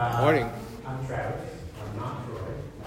Uh, Morning. I'm Travis. I'm not Troy.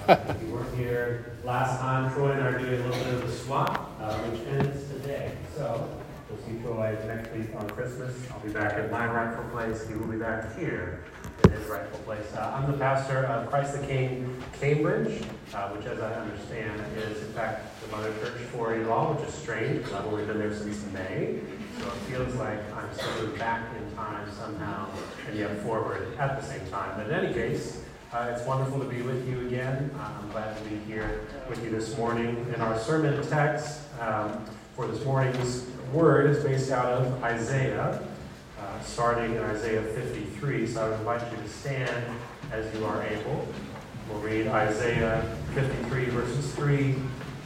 Uh, we weren't here last time. Troy and I are doing a little bit of a swap, uh, which ends today. So we'll see Troy next week on Christmas. I'll be back at my rightful place. He will be back here in his rightful place. Uh, I'm the pastor of Christ the King Cambridge, uh, which, as I understand, is in fact the mother church for you all, which is strange because I've only been there since May. So it feels like I'm sort of back in time somehow and yet forward at the same time. But in any case, uh, it's wonderful to be with you again. Uh, I'm glad to be here with you this morning. And our sermon text um, for this morning's word is based out of Isaiah, uh, starting in Isaiah 53. So I would invite you to stand as you are able. We'll read Isaiah 53, verses 3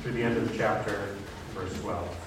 through the end of the chapter, verse 12.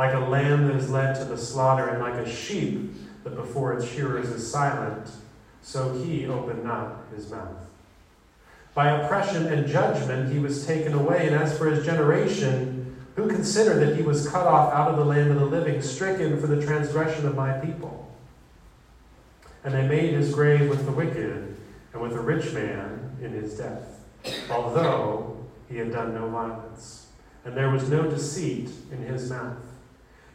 like a lamb that is led to the slaughter, and like a sheep that before its shearers is silent, so he opened not his mouth. By oppression and judgment he was taken away, and as for his generation, who considered that he was cut off out of the land of the living, stricken for the transgression of my people? And they made his grave with the wicked and with the rich man in his death, although he had done no violence, and there was no deceit in his mouth.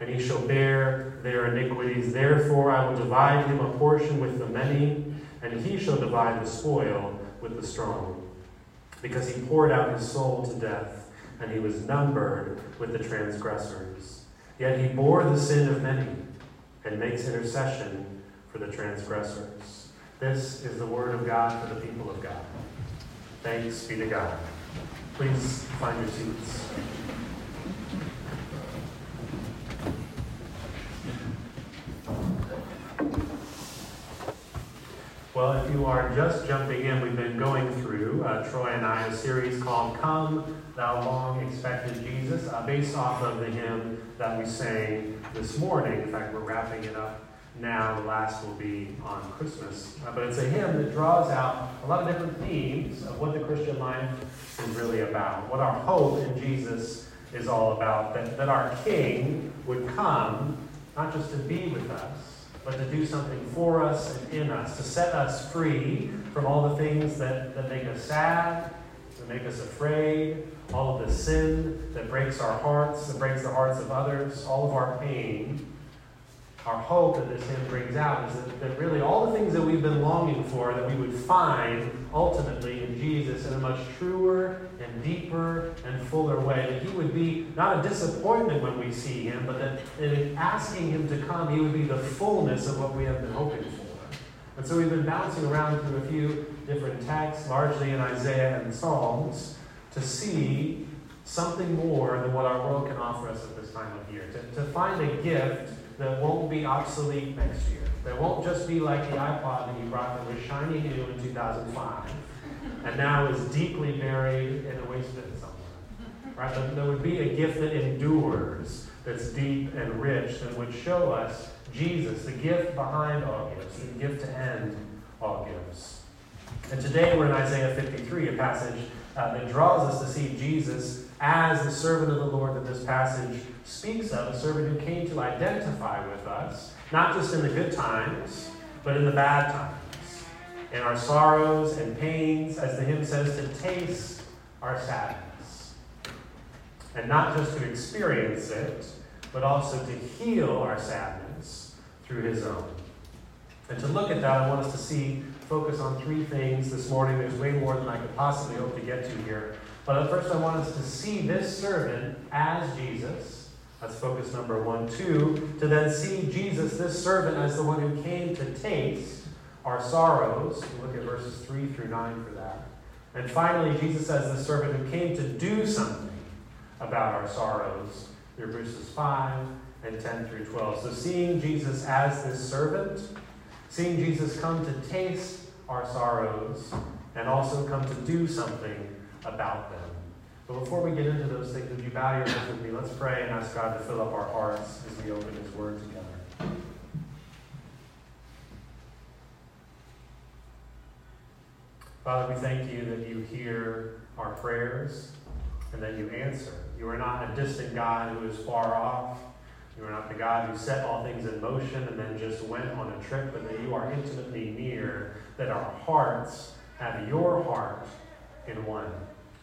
and he shall bear their iniquities. Therefore, I will divide him a portion with the many, and he shall divide the spoil with the strong. Because he poured out his soul to death, and he was numbered with the transgressors. Yet he bore the sin of many, and makes intercession for the transgressors. This is the word of God for the people of God. Thanks be to God. Please find your seats. Well, if you are just jumping in, we've been going through, uh, Troy and I, a series called Come, Thou Long Expected Jesus, uh, based off of the hymn that we sang this morning. In fact, we're wrapping it up now. The last will be on Christmas. Uh, but it's a hymn that draws out a lot of different themes of what the Christian life is really about, what our hope in Jesus is all about, that, that our King would come not just to be with us but to do something for us and in us, to set us free from all the things that, that make us sad, that make us afraid, all of the sin that breaks our hearts, that breaks the hearts of others, all of our pain our hope that this hymn brings out is that, that really all the things that we've been longing for, that we would find ultimately in Jesus in a much truer and deeper and fuller way. That he would be not a disappointment when we see him, but that, that in asking him to come, he would be the fullness of what we have been hoping for. And so we've been bouncing around through a few different texts, largely in Isaiah and Psalms, to see something more than what our world can offer us at this time of year. To, to find a gift that won't be obsolete next year. That won't just be like the iPod that you brought that was shiny new in 2005 and now is deeply buried in a waste bin somewhere. Right? There would be a gift that endures, that's deep and rich that would show us Jesus, the gift behind all gifts, the gift to end all gifts. And today we're in Isaiah 53, a passage uh, that draws us to see Jesus as the servant of the Lord that this passage speaks of, a servant who came to identify with us, not just in the good times, but in the bad times, in our sorrows and pains, as the hymn says, to taste our sadness. And not just to experience it, but also to heal our sadness through his own. And to look at that, I want us to see, focus on three things this morning. There's way more than I could possibly hope to get to here. But first, I want us to see this servant as Jesus. That's focus number one. Two, to then see Jesus, this servant, as the one who came to taste our sorrows. We look at verses 3 through 9 for that. And finally, Jesus as the servant who came to do something about our sorrows through verses 5 and 10 through 12. So, seeing Jesus as this servant, seeing Jesus come to taste our sorrows, and also come to do something about them. But before we get into those things, would you bow your heads with me? Let's pray and ask God to fill up our hearts as we open His Word together. Father, we thank you that you hear our prayers and that you answer. You are not a distant God who is far off. You are not the God who set all things in motion and then just went on a trip, but that you are intimately near, that our hearts have your heart in one.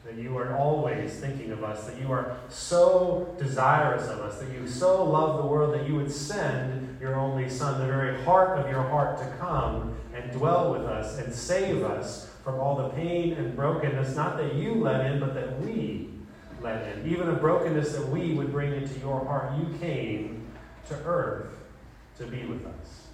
That you are always thinking of us, that you are so desirous of us, that you so love the world that you would send your only Son, the very heart of your heart, to come and dwell with us and save us from all the pain and brokenness, not that you let in, but that we let in. Even the brokenness that we would bring into your heart. You came to earth to be with us.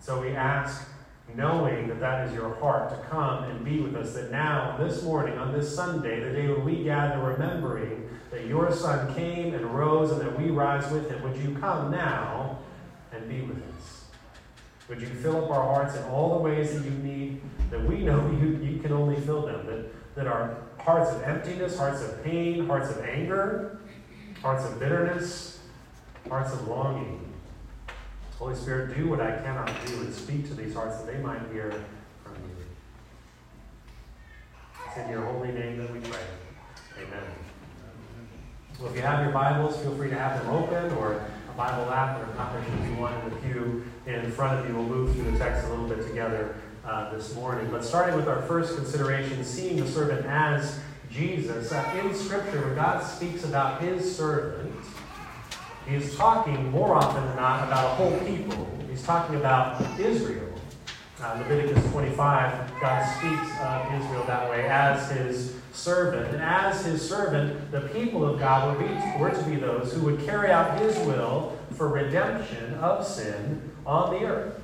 So we ask knowing that that is your heart to come and be with us. That now, this morning, on this Sunday, the day when we gather, remembering that your Son came and rose and that we rise with him, would you come now and be with us? Would you fill up our hearts in all the ways that you need, that we know you, you can only fill them, that, that our hearts of emptiness, hearts of pain, hearts of anger, hearts of bitterness, hearts of longing, Holy Spirit, do what I cannot do and speak to these hearts that they might hear from you. It's in your holy name that we pray. Amen. Well, if you have your Bibles, feel free to have them open or a Bible app or a copy if you want in the pew in front of you. We'll move through the text a little bit together uh, this morning. But starting with our first consideration, seeing the servant as Jesus. Uh, in Scripture, when God speaks about his servant, he is talking more often than not about a whole people. He's talking about Israel. Uh, Leviticus 25, God speaks of Israel that way as his servant. And as his servant, the people of God were, be, were to be those who would carry out his will for redemption of sin on the earth.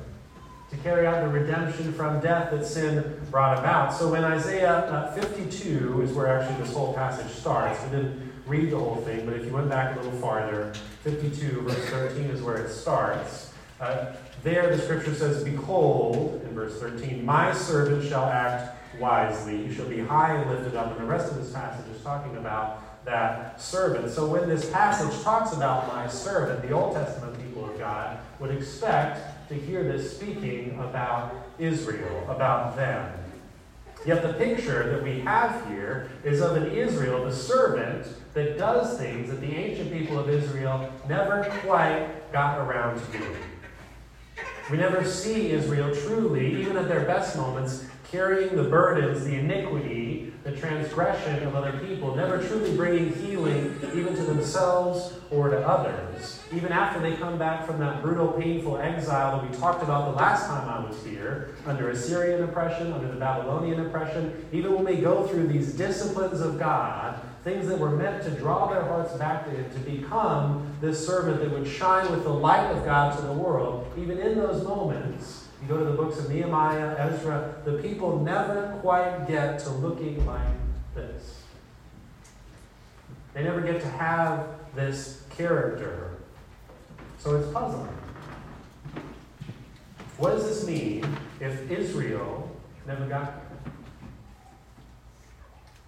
To carry out the redemption from death that sin brought about. So when Isaiah uh, 52 is where actually this whole passage starts, we didn't read the whole thing, but if you went back a little farther, 52, verse 13 is where it starts. Uh, there the scripture says, Behold, in verse 13, my servant shall act wisely. He shall be high and lifted up. And the rest of this passage is talking about that servant. So when this passage talks about my servant, the Old Testament people of God would expect to hear this speaking about Israel, about them. Yet the picture that we have here is of an Israel, the servant, that does things that the ancient people of Israel never quite got around to doing. We never see Israel truly, even at their best moments, carrying the burdens, the iniquity, the transgression of other people, never truly bringing healing even to themselves or to others. Even after they come back from that brutal, painful exile that we talked about the last time I was here, under Assyrian oppression, under the Babylonian oppression, even when they go through these disciplines of God, things that were meant to draw their hearts back to Him, to become this servant that would shine with the light of God to the world, even in those moments, go to the books of Nehemiah, Ezra, the people never quite get to looking like this. They never get to have this character. So it's puzzling. What does this mean if Israel never got there?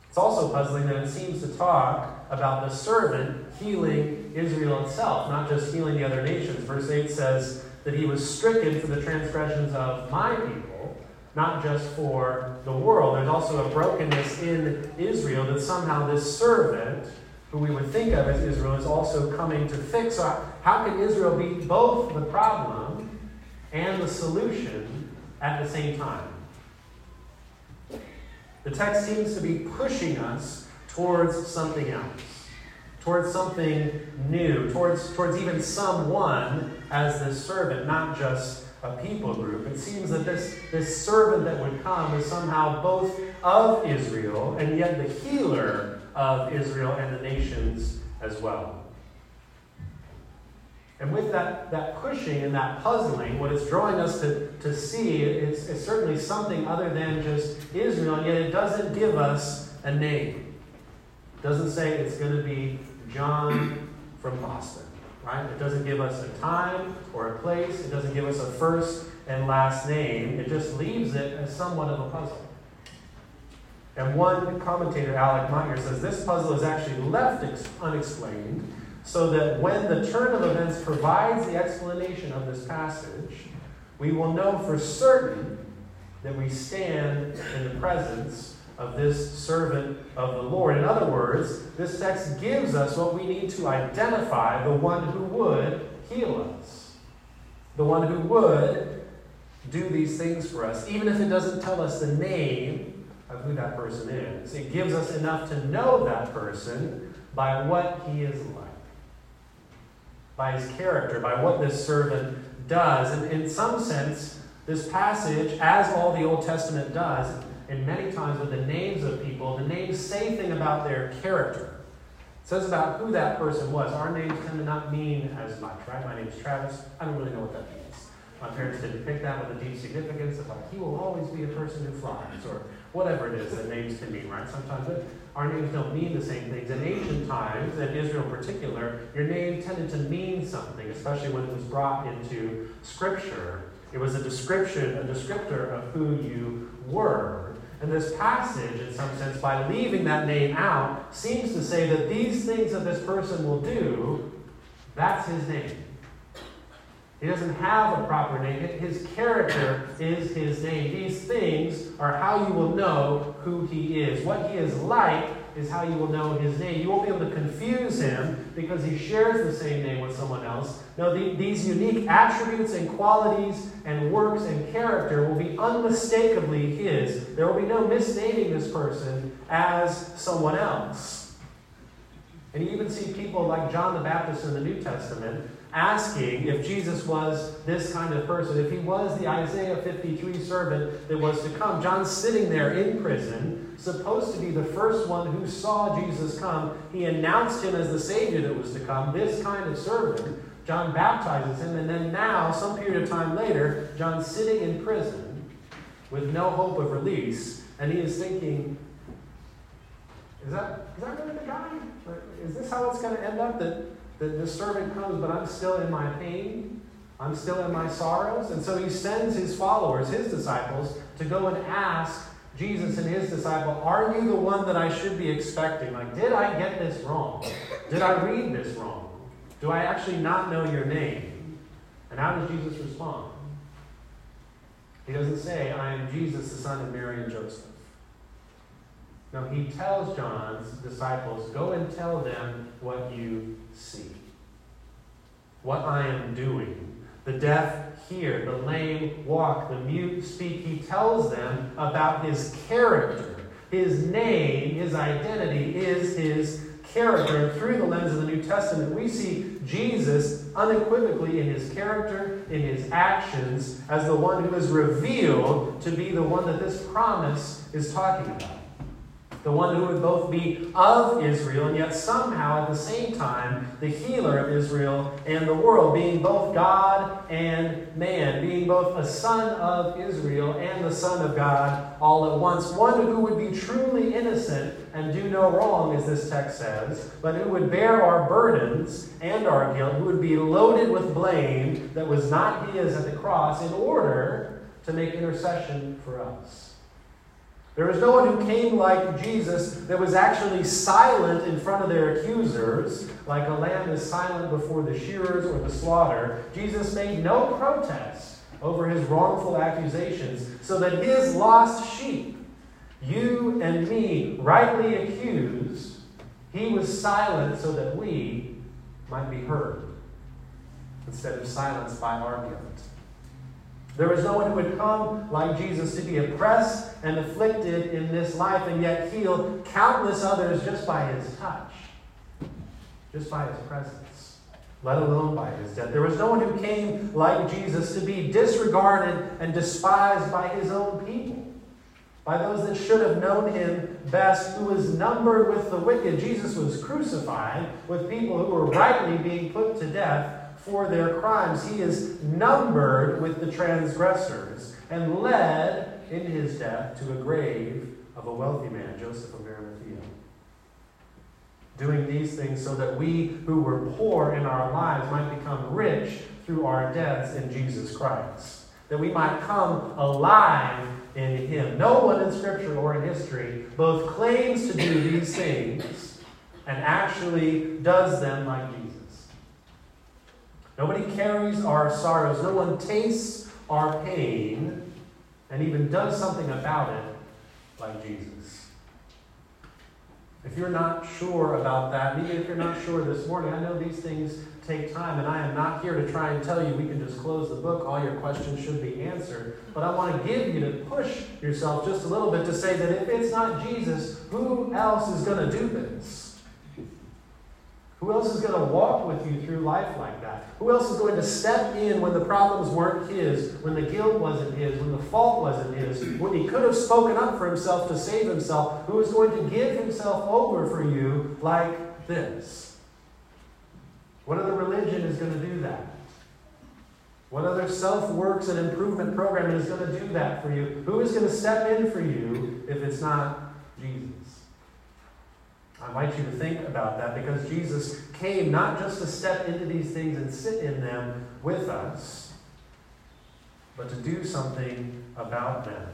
It's also puzzling that it seems to talk about the servant healing Israel itself, not just healing the other nations. Verse 8 says that he was stricken for the transgressions of my people, not just for the world. There's also a brokenness in Israel that somehow this servant, who we would think of as Israel, is also coming to fix. How can Israel be both the problem and the solution at the same time? The text seems to be pushing us towards something else, towards something new, towards, towards even someone as this servant, not just a people group. It seems that this, this servant that would come is somehow both of Israel and yet the healer of Israel and the nations as well. And with that, that pushing and that puzzling, what it's drawing us to, to see is, is certainly something other than just Israel, and yet it doesn't give us a name. It doesn't say it's going to be John from Boston, right? It doesn't give us a time or a place. It doesn't give us a first and last name. It just leaves it as somewhat of a puzzle. And one commentator, Alec Motyer, says this puzzle is actually left unexplained so that when the turn of events provides the explanation of this passage, we will know for certain that we stand in the presence of this servant of the Lord. In other words, this text gives us what we need to identify the one who would heal us, the one who would do these things for us, even if it doesn't tell us the name of who that person is. It gives us enough to know that person by what he is like by his character, by what this servant does. And in some sense, this passage, as all the Old Testament does, and many times with the names of people, the names say things about their character. It says about who that person was. Our names tend to not mean as much, right? My name is Travis. I don't really know what that means. My parents didn't pick that with a deep significance of like, he will always be a person who flies, or whatever it is that names can mean, right? Sometimes our names don't mean the same things. In ancient times, in Israel in particular, your name tended to mean something, especially when it was brought into Scripture. It was a description, a descriptor of who you were. And this passage, in some sense, by leaving that name out, seems to say that these things that this person will do, that's his name. He doesn't have a proper name. His character is his name. These things are how you will know who he is. What he is like is how you will know his name. You won't be able to confuse him because he shares the same name with someone else. No, the, these unique attributes and qualities and works and character will be unmistakably his. There will be no misnaming this person as someone else. And you even see people like John the Baptist in the New Testament asking if Jesus was this kind of person, if he was the Isaiah 53 servant that was to come. John's sitting there in prison, supposed to be the first one who saw Jesus come. He announced him as the Savior that was to come, this kind of servant. John baptizes him, and then now, some period of time later, John's sitting in prison with no hope of release, and he is thinking, is that, is that really the guy? Is this how it's going to end up? That the, the servant comes, but I'm still in my pain. I'm still in my sorrows. And so he sends his followers, his disciples, to go and ask Jesus and his disciple, Are you the one that I should be expecting? Like, did I get this wrong? Did I read this wrong? Do I actually not know your name? And how does Jesus respond? He doesn't say, I am Jesus, the son of Mary and Joseph. No, he tells John's disciples, Go and tell them what you see, what I am doing. The deaf hear, the lame walk, the mute speak. He tells them about his character. His name, his identity is his character. And through the lens of the New Testament, we see Jesus unequivocally in his character, in his actions, as the one who is revealed to be the one that this promise is talking about the one who would both be of Israel and yet somehow at the same time the healer of Israel and the world, being both God and man, being both a son of Israel and the son of God all at once. One who would be truly innocent and do no wrong, as this text says, but who would bear our burdens and our guilt, who would be loaded with blame that was not his at the cross in order to make intercession for us. There was no one who came like Jesus that was actually silent in front of their accusers, like a lamb is silent before the shearers or the slaughter. Jesus made no protest over his wrongful accusations, so that his lost sheep, you and me, rightly accused, he was silent so that we might be heard, instead of silenced by guilt. There was no one who would come like Jesus to be oppressed and afflicted in this life and yet heal countless others just by his touch, just by his presence, let alone by his death. There was no one who came like Jesus to be disregarded and despised by his own people, by those that should have known him best, who was numbered with the wicked. Jesus was crucified with people who were rightly being put to death for their crimes. He is numbered with the transgressors and led in his death to a grave of a wealthy man, Joseph of Arimathea. Doing these things so that we who were poor in our lives might become rich through our deaths in Jesus Christ. That we might come alive in him. No one in Scripture or in history both claims to do these things and actually does them like Jesus. Nobody carries our sorrows. No one tastes our pain and even does something about it like Jesus. If you're not sure about that, even if you're not sure this morning, I know these things take time, and I am not here to try and tell you we can just close the book, all your questions should be answered. But I want to give you to push yourself just a little bit to say that if it's not Jesus, who else is going to do this? Who else is going to walk with you through life like that? Who else is going to step in when the problems weren't his, when the guilt wasn't his, when the fault wasn't his, when he could have spoken up for himself to save himself? Who is going to give himself over for you like this? What other religion is going to do that? What other self works and improvement program is going to do that for you? Who is going to step in for you if it's not invite you to think about that because Jesus came not just to step into these things and sit in them with us, but to do something about them.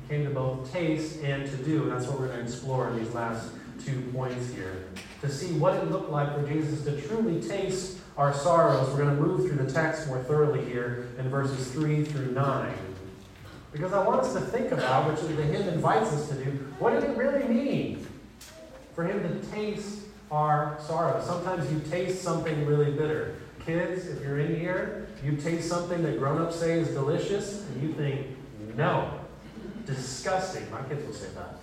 He came to both taste and to do, and that's what we're going to explore in these last two points here. To see what it looked like for Jesus to truly taste our sorrows. We're going to move through the text more thoroughly here in verses 3 through 9. Because I want us to think about, which the hymn invites us to do, what did it really mean for him to taste our sorrow. Sometimes you taste something really bitter. Kids, if you're in here, you taste something that grown-ups say is delicious, and you think, no, disgusting. My kids will say that.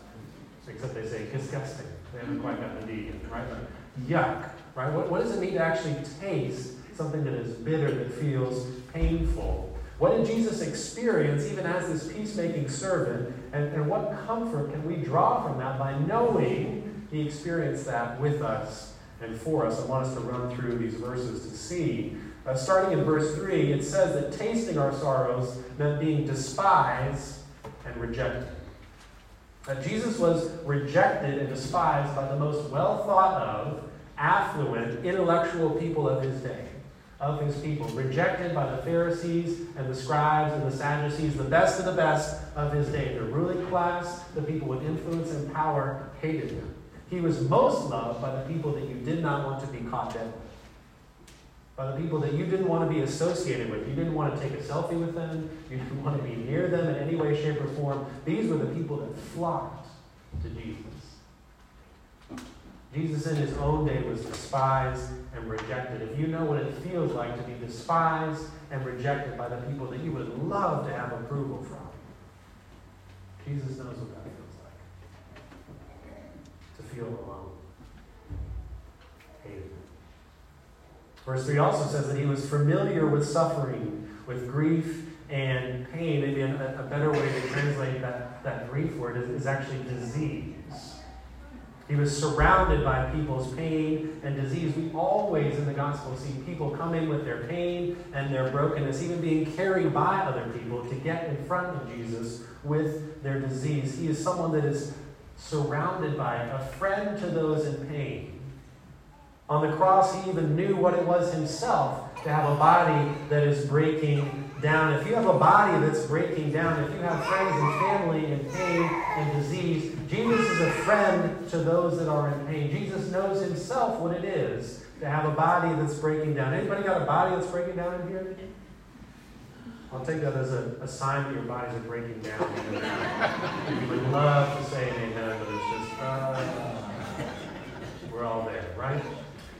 Except they say disgusting. They haven't quite gotten the D yet, right? But yuck, right? What, what does it mean to actually taste something that is bitter, that feels painful? What did Jesus experience even as this peacemaking servant? And, and what comfort can we draw from that by knowing he experienced that with us and for us. I want us to run through these verses to see. Uh, starting in verse 3, it says that tasting our sorrows meant being despised and rejected. Jesus was rejected and despised by the most well thought of, affluent, intellectual people of his day, of his people. Rejected by the Pharisees and the scribes and the Sadducees, the best of the best of his day. The ruling class, the people with influence and power, hated him. He was most loved by the people that you did not want to be caught dead with. By the people that you didn't want to be associated with. You didn't want to take a selfie with them. You didn't want to be near them in any way, shape, or form. These were the people that flocked to Jesus. Jesus in his own day was despised and rejected. If you know what it feels like to be despised and rejected by the people that you would love to have approval from, Jesus knows what that feels feel alone. Hated. Verse 3 also says that he was familiar with suffering, with grief and pain. Maybe a, a better way to translate that, that grief word is, is actually disease. He was surrounded by people's pain and disease. We always in the gospel see people coming with their pain and their brokenness, even being carried by other people to get in front of Jesus with their disease. He is someone that is surrounded by, a friend to those in pain, On the cross, he even knew what it was himself to have a body that is breaking down. If you have a body that's breaking down, if you have friends and family in pain and disease, Jesus is a friend to those that are in pain. Jesus knows himself what it is to have a body that's breaking down. Anybody got a body that's breaking down in here? I'll take that as a, a sign that your bodies are breaking down. you would love to say amen, but it's just, uh, we're all there, right?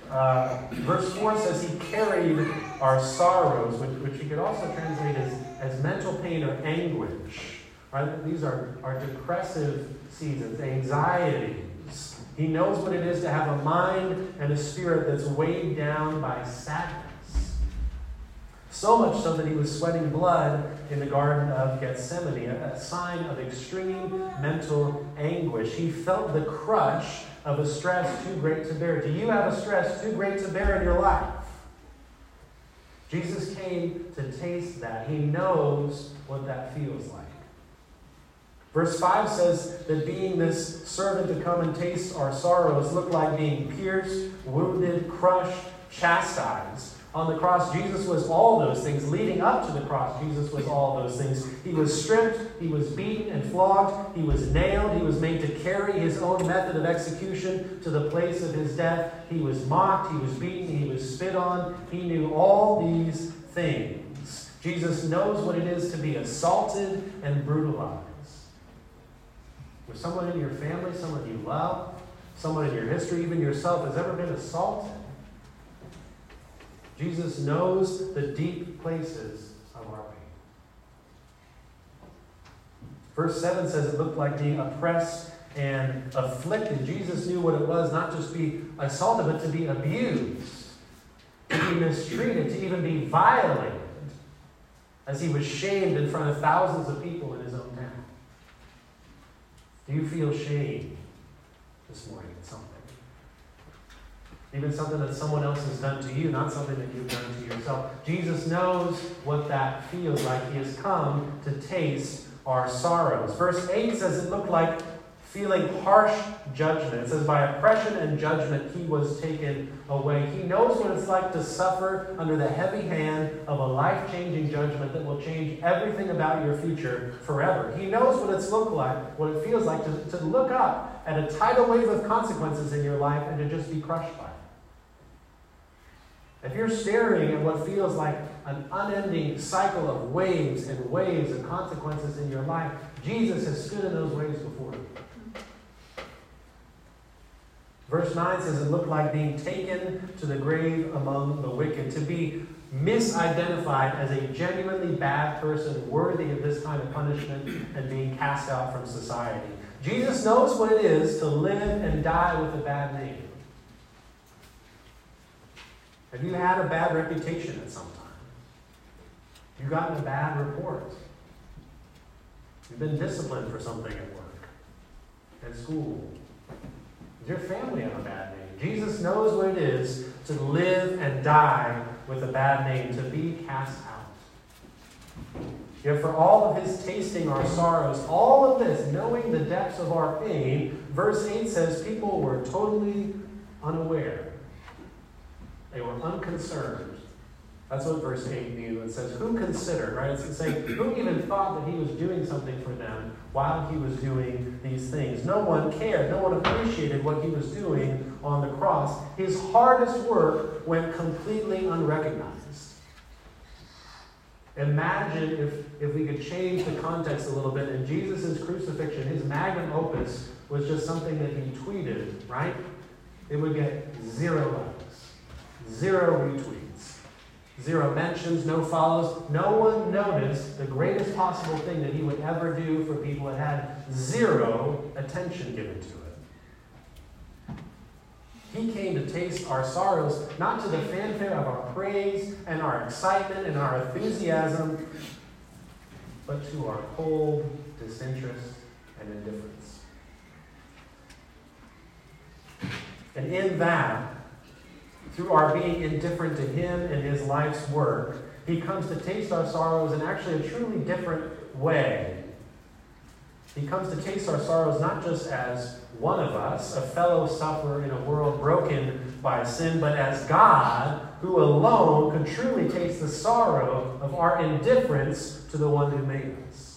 Uh, verse 4 says he carried our sorrows, which, which you could also translate as, as mental pain or anguish. Right? These are, are depressive seasons, anxieties. He knows what it is to have a mind and a spirit that's weighed down by sadness. So much so that he was sweating blood in the Garden of Gethsemane, a, sign of extreme mental anguish. He felt the crush of a stress too great to bear. Do you have a stress too great to bear in your life? Jesus came to taste that. He knows what that feels like. Verse 5 says that being this servant to come and taste our sorrows looked like being pierced, wounded, crushed, chastised. On the cross, Jesus was all those things. Leading up to the cross, Jesus was all those things. He was stripped, he was beaten and flogged, he was nailed, he was made to carry his own method of execution to the place of his death. He was mocked, he was beaten, he was spit on. He knew all these things. Jesus knows what it is to be assaulted and brutalized. With someone in your family, someone you love, someone in your history, even yourself, has ever been assaulted Jesus knows the deep places of our pain. Verse 7 says it looked like being oppressed and afflicted. Jesus knew what it was not just to be assaulted, but to be abused, to be mistreated, to even be violated, as he was shamed in front of thousands of people in his own town. Do you feel shame this morning at something? Even something that someone else has done to you, not something that you've done to yourself. Jesus knows what that feels like. He has come to taste our sorrows. Verse 8 says it looked like feeling harsh judgment. It says, By oppression and judgment he was taken away. He knows what it's like to suffer under the heavy hand of a life changing judgment that will change everything about your future forever. He knows what it's look like, what it feels like to, to look up at a tidal wave of consequences in your life and to just be crushed by it. If you're staring at what feels like an unending cycle of waves and waves and consequences in your life, Jesus has stood in those waves before you. Verse 9 says it looked like being taken to the grave among the wicked, to be misidentified as a genuinely bad person worthy of this kind of punishment and being cast out from society. Jesus knows what it is to live and die with a bad name. Have you had a bad reputation at some time? You've gotten a bad report. You've been disciplined for something at work, at school. Does your family have a bad name? Jesus knows what it is to live and die with a bad name, to be cast out. Yet for all of his tasting our sorrows, all of this, knowing the depths of our pain, verse 8 says people were totally unaware they were unconcerned. That's what verse 8 means. It says, Who considered, right? It's saying, Who even thought that he was doing something for them while he was doing these things? No one cared. No one appreciated what he was doing on the cross. His hardest work went completely unrecognized. Imagine if, if we could change the context a little bit and Jesus' crucifixion, his magnum opus, was just something that he tweeted, right? It would get zero likes. Zero retweets, zero mentions, no follows. No one noticed the greatest possible thing that he would ever do for people and had zero attention given to it. He came to taste our sorrows, not to the fanfare of our praise and our excitement and our enthusiasm, but to our cold disinterest and indifference. And in that, through our being indifferent to Him and His life's work, He comes to taste our sorrows in actually a truly different way. He comes to taste our sorrows not just as one of us, a fellow sufferer in a world broken by sin, but as God, who alone could truly taste the sorrow of our indifference to the one who made us,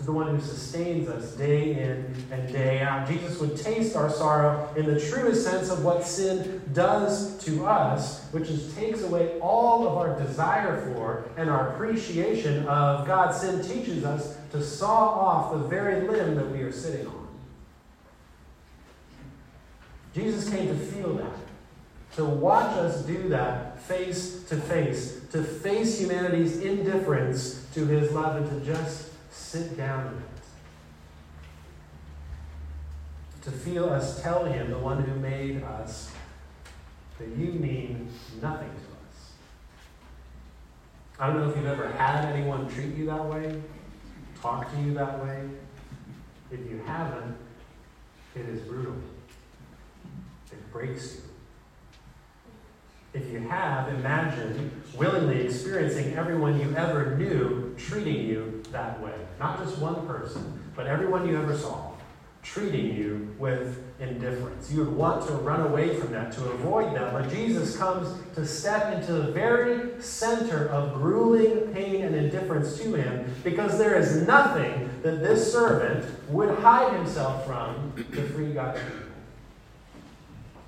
to the one who sustains us day in and day out. Jesus would taste our sorrow in the truest sense of what sin does to us, which is takes away all of our desire for and our appreciation of God. Sin teaches us to saw off the very limb that we are sitting on. Jesus came to feel that, to watch us do that face to face, to face humanity's indifference to his love, and to just sit down in it. To feel us tell him, the one who made us, that you mean nothing to us. I don't know if you've ever had anyone treat you that way, talk to you that way. If you haven't, it is brutal It breaks you. If you have, imagine willingly experiencing everyone you ever knew treating you that way. Not just one person, but everyone you ever saw treating you with indifference. You would want to run away from that, to avoid that. But Jesus comes to step into the very center of grueling pain and indifference to him because there is nothing that this servant would hide himself from to free God's people.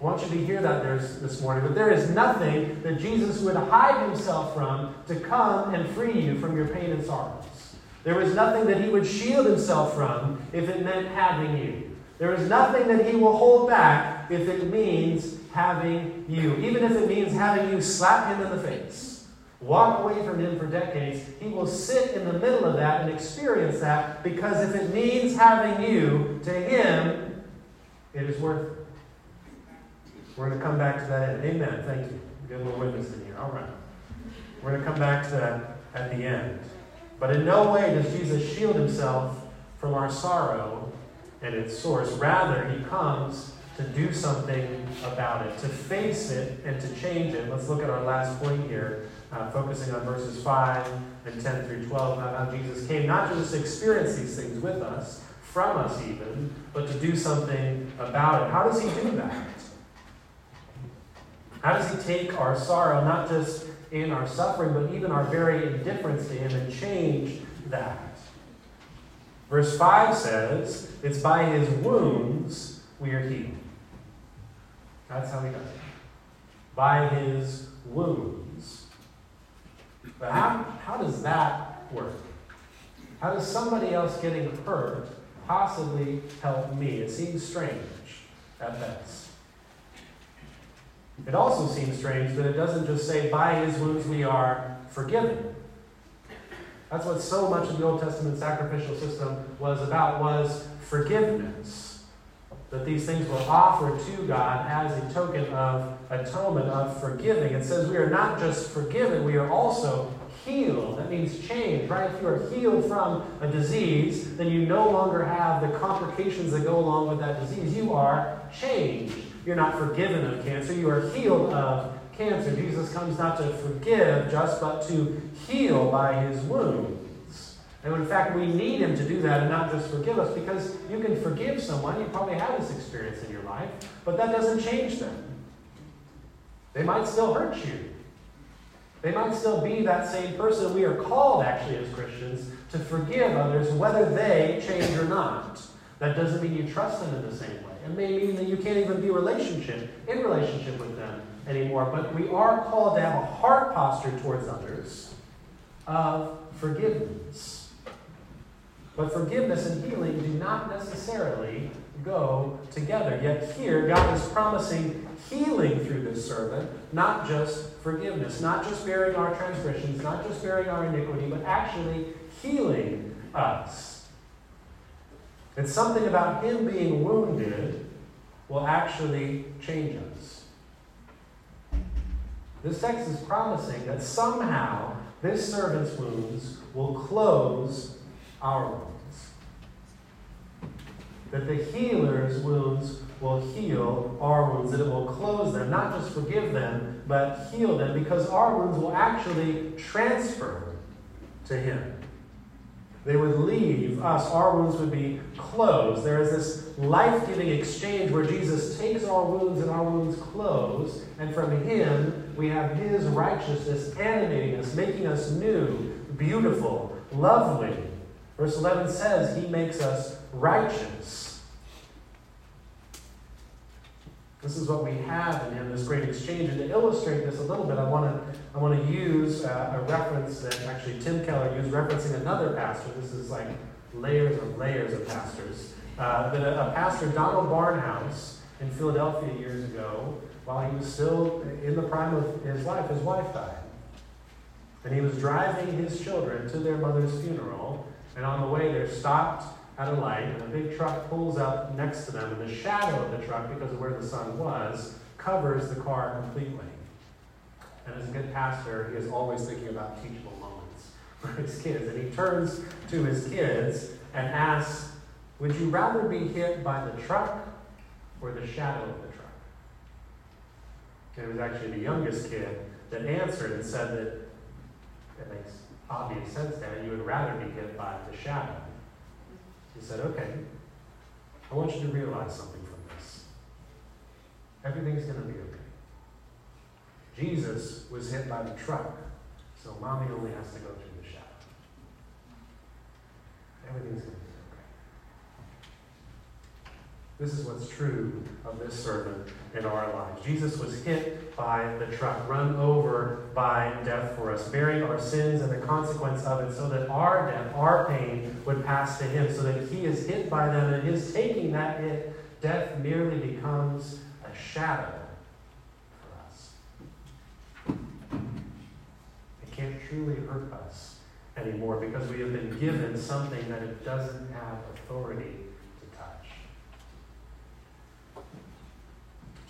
I want you to hear that this morning. But there is nothing that Jesus would hide himself from to come and free you from your pain and sorrows. There is nothing that he would shield himself from if it meant having you. There is nothing that he will hold back if it means having you. Even if it means having you slap him in the face. Walk away from him for decades. He will sit in the middle of that and experience that because if it means having you, to him, it is worth it. We're going to come back to that. End. Amen. Thank you. A little witness in here. All right. We're going to come back to that at the end. But in no way does Jesus shield himself from our sorrow and its source. Rather, he comes to do something about it, to face it and to change it. Let's look at our last point here, uh, focusing on verses 5 and 10 through 12, about how Jesus came not just to just experience these things with us, from us even, but to do something about it. How does he do that? How does He take our sorrow, not just in our suffering, but even our very indifference to Him, and change that? Verse 5 says, It's by His wounds we are healed. That's how He does it. By His wounds. But how, how does that work? How does somebody else getting hurt possibly help me? It seems strange at best. It also seems strange that it doesn't just say, by his wounds we are forgiven. That's what so much of the Old Testament sacrificial system was about, was forgiveness. That these things were offered to God as a token of atonement, of forgiving. It says we are not just forgiven, we are also healed. That means change, right? If you are healed from a disease, then you no longer have the complications that go along with that disease. You are changed. You're not forgiven of cancer, you are healed of cancer. Jesus comes not to forgive just, but to heal by his wounds. And in fact, we need him to do that and not just forgive us because you can forgive someone. You probably had this experience in your life, but that doesn't change them. They might still hurt you. They might still be that same person. We are called, actually, as Christians, to forgive others whether they change or not. That doesn't mean you trust them in the same way. It may mean that you can't even be relationship in relationship with them anymore. But we are called to have a heart posture towards others of forgiveness. But forgiveness and healing do not necessarily go together. Yet here, God is promising healing through this servant, not just forgiveness, not just bearing our transgressions, not just bearing our iniquity, but actually healing us. And something about him being wounded will actually change us. This text is promising that somehow this servant's wounds will close our wounds. That the healer's wounds will heal our wounds, that it will close them, not just forgive them, but heal them, because our wounds will actually transfer to Him. They would leave us, our wounds would be closed. There is this life giving exchange where Jesus takes our wounds and our wounds close, and from Him we have His righteousness animating us, making us new, beautiful, lovely. Verse 11 says He makes us righteous. This is what we have in him, this great exchange. And to illustrate this a little bit, I want to I want to use uh, a reference that actually Tim Keller used, referencing another pastor. This is like layers of layers of pastors. Uh, that a, a pastor, Donald Barnhouse, in Philadelphia years ago, while he was still in the prime of his life, his wife died. And he was driving his children to their mother's funeral, and on the way they're stopped at a light, and a big truck pulls up next to them, and the shadow of the truck, because of where the sun was, covers the car completely. And as a good pastor, he is always thinking about teachable moments for his kids. And he turns to his kids and asks, Would you rather be hit by the truck or the shadow of the truck? And it was actually the youngest kid that answered and said that it makes obvious sense, Dad. You would rather be hit by the shadow. He said, Okay, I want you to realize something from this. Everything's going to be okay. Jesus was hit by the truck, so mommy only has to go through the shadow. Everything's going to be this is what's true of this servant in our lives. Jesus was hit by the truck, run over by death for us, bearing our sins and the consequence of it, so that our death, our pain, would pass to him, so that he is hit by them, and his taking that hit, death merely becomes a shadow for us. It can't truly hurt us anymore because we have been given something that it doesn't have authority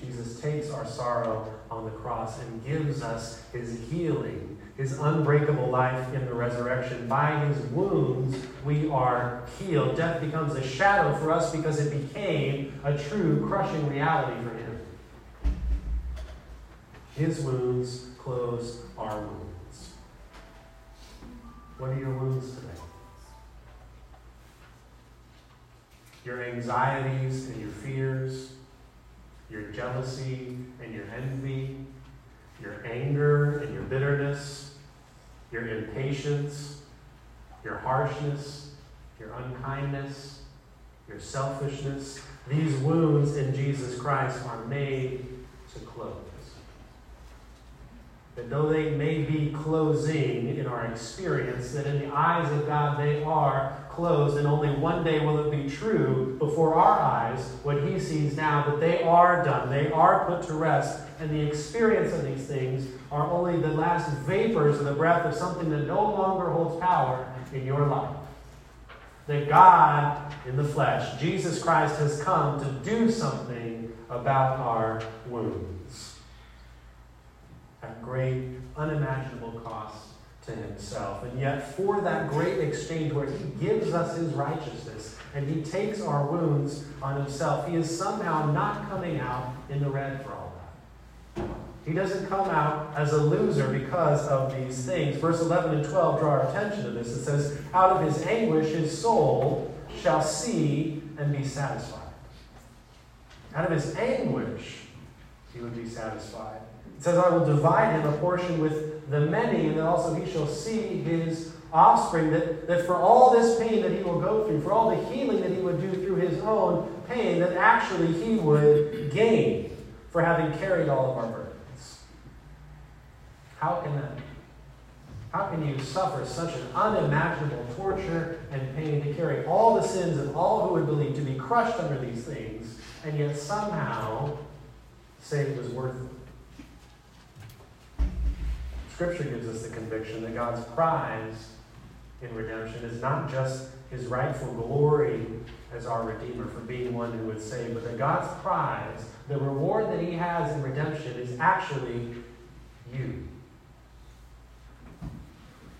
Jesus takes our sorrow on the cross and gives us his healing, his unbreakable life in the resurrection. By his wounds, we are healed. Death becomes a shadow for us because it became a true crushing reality for him. His wounds close our wounds. What are your wounds today? Your anxieties and your fears your jealousy and your envy, your anger and your bitterness, your impatience, your harshness, your unkindness, your selfishness. These wounds in Jesus Christ are made to close. That though they may be closing in our experience, that in the eyes of God they are closed, and only one day will it be true before our eyes what He sees now that they are done, they are put to rest, and the experience of these things are only the last vapors of the breath of something that no longer holds power in your life. That God in the flesh, Jesus Christ, has come to do something about our wounds at great, unimaginable cost to himself. And yet, for that great exchange where he gives us his righteousness and he takes our wounds on himself, he is somehow not coming out in the red for all that. He doesn't come out as a loser because of these things. Verse 11 and 12 draw our attention to this. It says, Out of his anguish his soul shall see and be satisfied. Out of his anguish he would be satisfied. It says, I will divide him a portion with the many, and then also he shall see his offspring. That, that for all this pain that he will go through, for all the healing that he would do through his own pain, that actually he would gain for having carried all of our burdens. How can that be? How can you suffer such an unimaginable torture and pain to carry all the sins of all who would believe, to be crushed under these things, and yet somehow say it was worth it? Scripture gives us the conviction that God's prize in redemption is not just his rightful glory as our Redeemer for being one who would save, but that God's prize, the reward that he has in redemption, is actually you.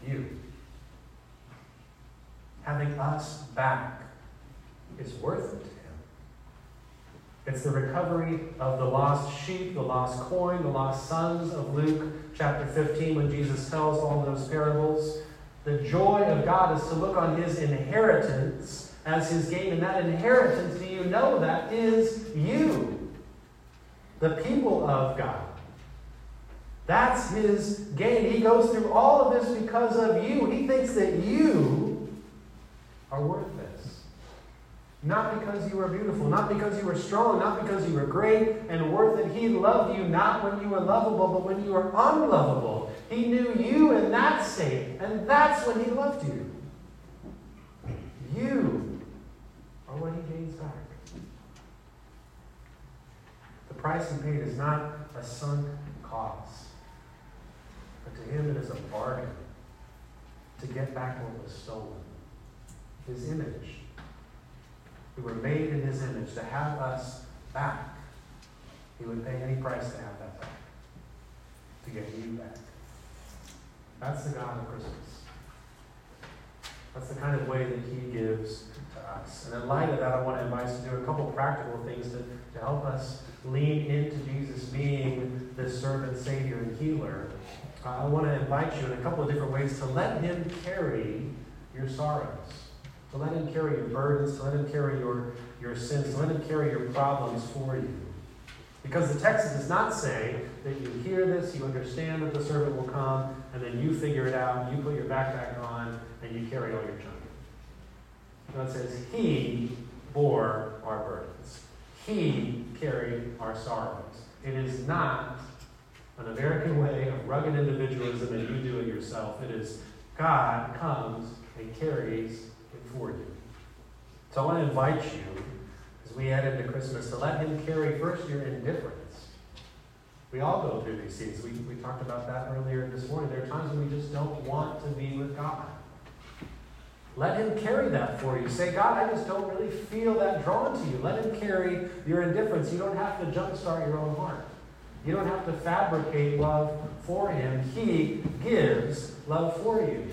You. Having us back is worth it. It's the recovery of the lost sheep, the lost coin, the lost sons of Luke chapter 15 when Jesus tells all those parables. The joy of God is to look on his inheritance as his gain, and that inheritance, do you know that, is you, the people of God. That's his gain. He goes through all of this because of you. He thinks that you are worth this. Not because you were beautiful, not because you were strong, not because you were great and worth it. He loved you not when you were lovable, but when you were unlovable. He knew you in that state, and that's when he loved you. You are what he gains back. The price he paid is not a sunk cost, but to him it is a bargain to get back what was stolen his image. We were made in his image to have us back. He would pay any price to have that back, to get you back. That's the God of Christmas. That's the kind of way that he gives to us. And in light of that, I want to invite us to do a couple practical things to, to help us lean into Jesus being the servant, Savior, and healer. Uh, I want to invite you in a couple of different ways to let him carry your sorrows to let Him carry your burdens, to let Him carry your, your sins, to let Him carry your problems for you. Because the text does not say that you hear this, you understand that the servant will come, and then you figure it out, you put your backpack on, and you carry all your junk. It says, He bore our burdens. He carried our sorrows. It is not an American way of rugged individualism and you do it yourself. It is God comes and carries for you. So I want to invite you, as we head into Christmas, to let Him carry first your indifference. We all go through these seasons. We, we talked about that earlier this morning. There are times when we just don't want to be with God. Let Him carry that for you. Say, God, I just don't really feel that drawn to you. Let Him carry your indifference. You don't have to jumpstart your own heart. You don't have to fabricate love for Him. He gives love for you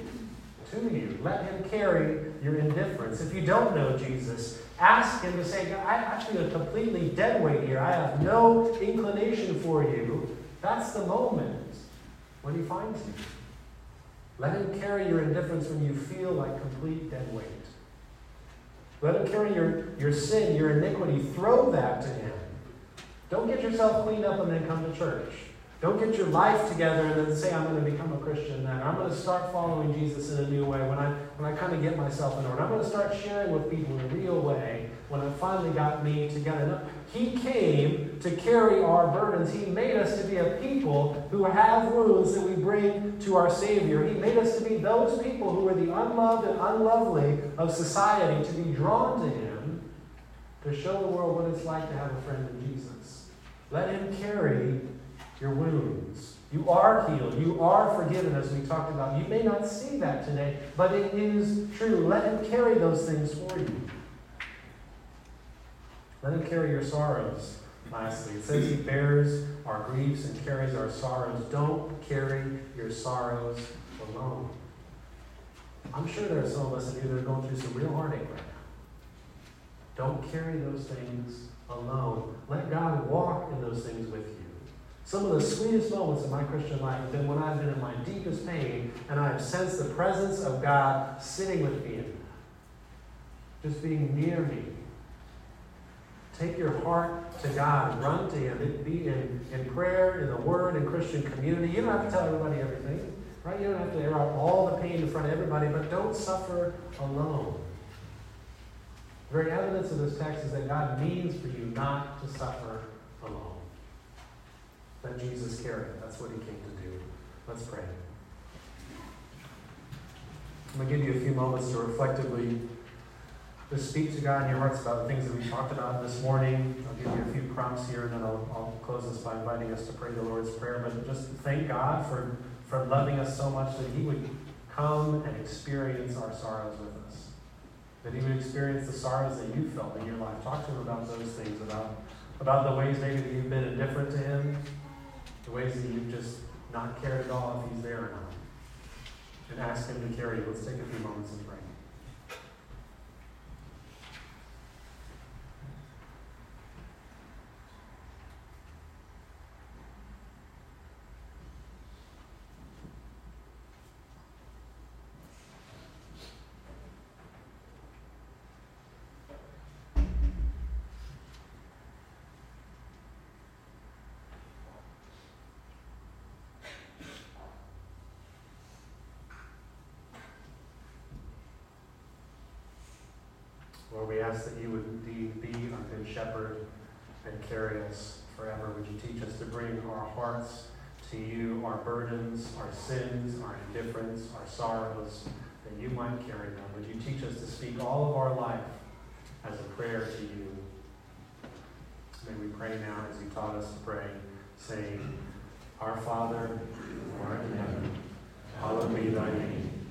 to you. Let him carry your indifference. If you don't know Jesus, ask him to say, I, feel a completely dead weight here. I have no inclination for you. That's the moment when he finds you. Let him carry your indifference when you feel like complete dead weight. Let him carry your, your sin, your iniquity. Throw that to him. Don't get yourself cleaned up and then come to church. Don't get your life together and then say, I'm going to become a Christian then. I'm going to start following Jesus in a new way when I, when I kind of get myself in order. I'm going to start sharing with people in a real way when I finally got me together. No, he came to carry our burdens. He made us to be a people who have wounds that we bring to our Savior. He made us to be those people who are the unloved and unlovely of society, to be drawn to Him, to show the world what it's like to have a friend in Jesus. Let Him carry your wounds. You are healed. You are forgiven, as we talked about. You may not see that today, but it is true. Let Him carry those things for you. Let Him carry your sorrows, lastly. It says He bears our griefs and carries our sorrows. Don't carry your sorrows alone. I'm sure there are some of us in here that are going through some real heartache right now. Don't carry those things alone. Let God walk in those things with you. Some of the sweetest moments of my Christian life have been when I've been in my deepest pain and I have sensed the presence of God sitting with me in just being near me. Take your heart to God. Run to Him. Be in, in prayer, in the Word, in Christian community. You don't have to tell everybody everything, right? You don't have to air out all the pain in front of everybody, but don't suffer alone. The very evidence of this text is that God means for you not to suffer. Let Jesus carry it. That's what he came to do. Let's pray. I'm going to give you a few moments to reflectively to speak to God in your hearts about the things that we talked about this morning. I'll give you a few prompts here, and then I'll, I'll close this by inviting us to pray the Lord's Prayer. But just thank God for, for loving us so much that He would come and experience our sorrows with us. That He would experience the sorrows that you felt in your life. Talk to Him about those things, about, about the ways maybe that you've been indifferent to Him, the ways that you've just not cared at all if he's there or not. And ask him to carry you. Let's take a few moments and pray. Lord, we ask that you would indeed be our good shepherd and carry us forever. Would you teach us to bring our hearts to you, our burdens, our sins, our indifference, our sorrows, that you might carry them. Would you teach us to speak all of our life as a prayer to you? May we pray now as you taught us to pray, saying, Our Father, who art in heaven, hallowed be thy name.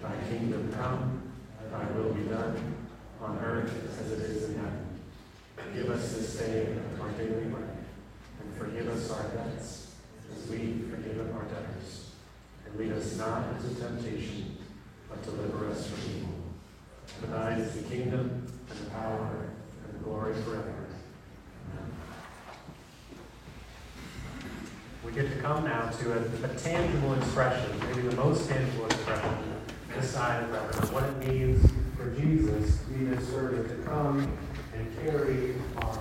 Thy kingdom come, thy will be done, on earth as it is in heaven. Give us this day our daily bread, and forgive us our debts, as we forgive our debtors. And lead us not into temptation, but deliver us from evil. For thine is the kingdom, and the power, and the glory forever. Amen. We get to come now to a, a tangible expression, maybe the most tangible expression this side of of what it means Jesus, be this servant to come and carry our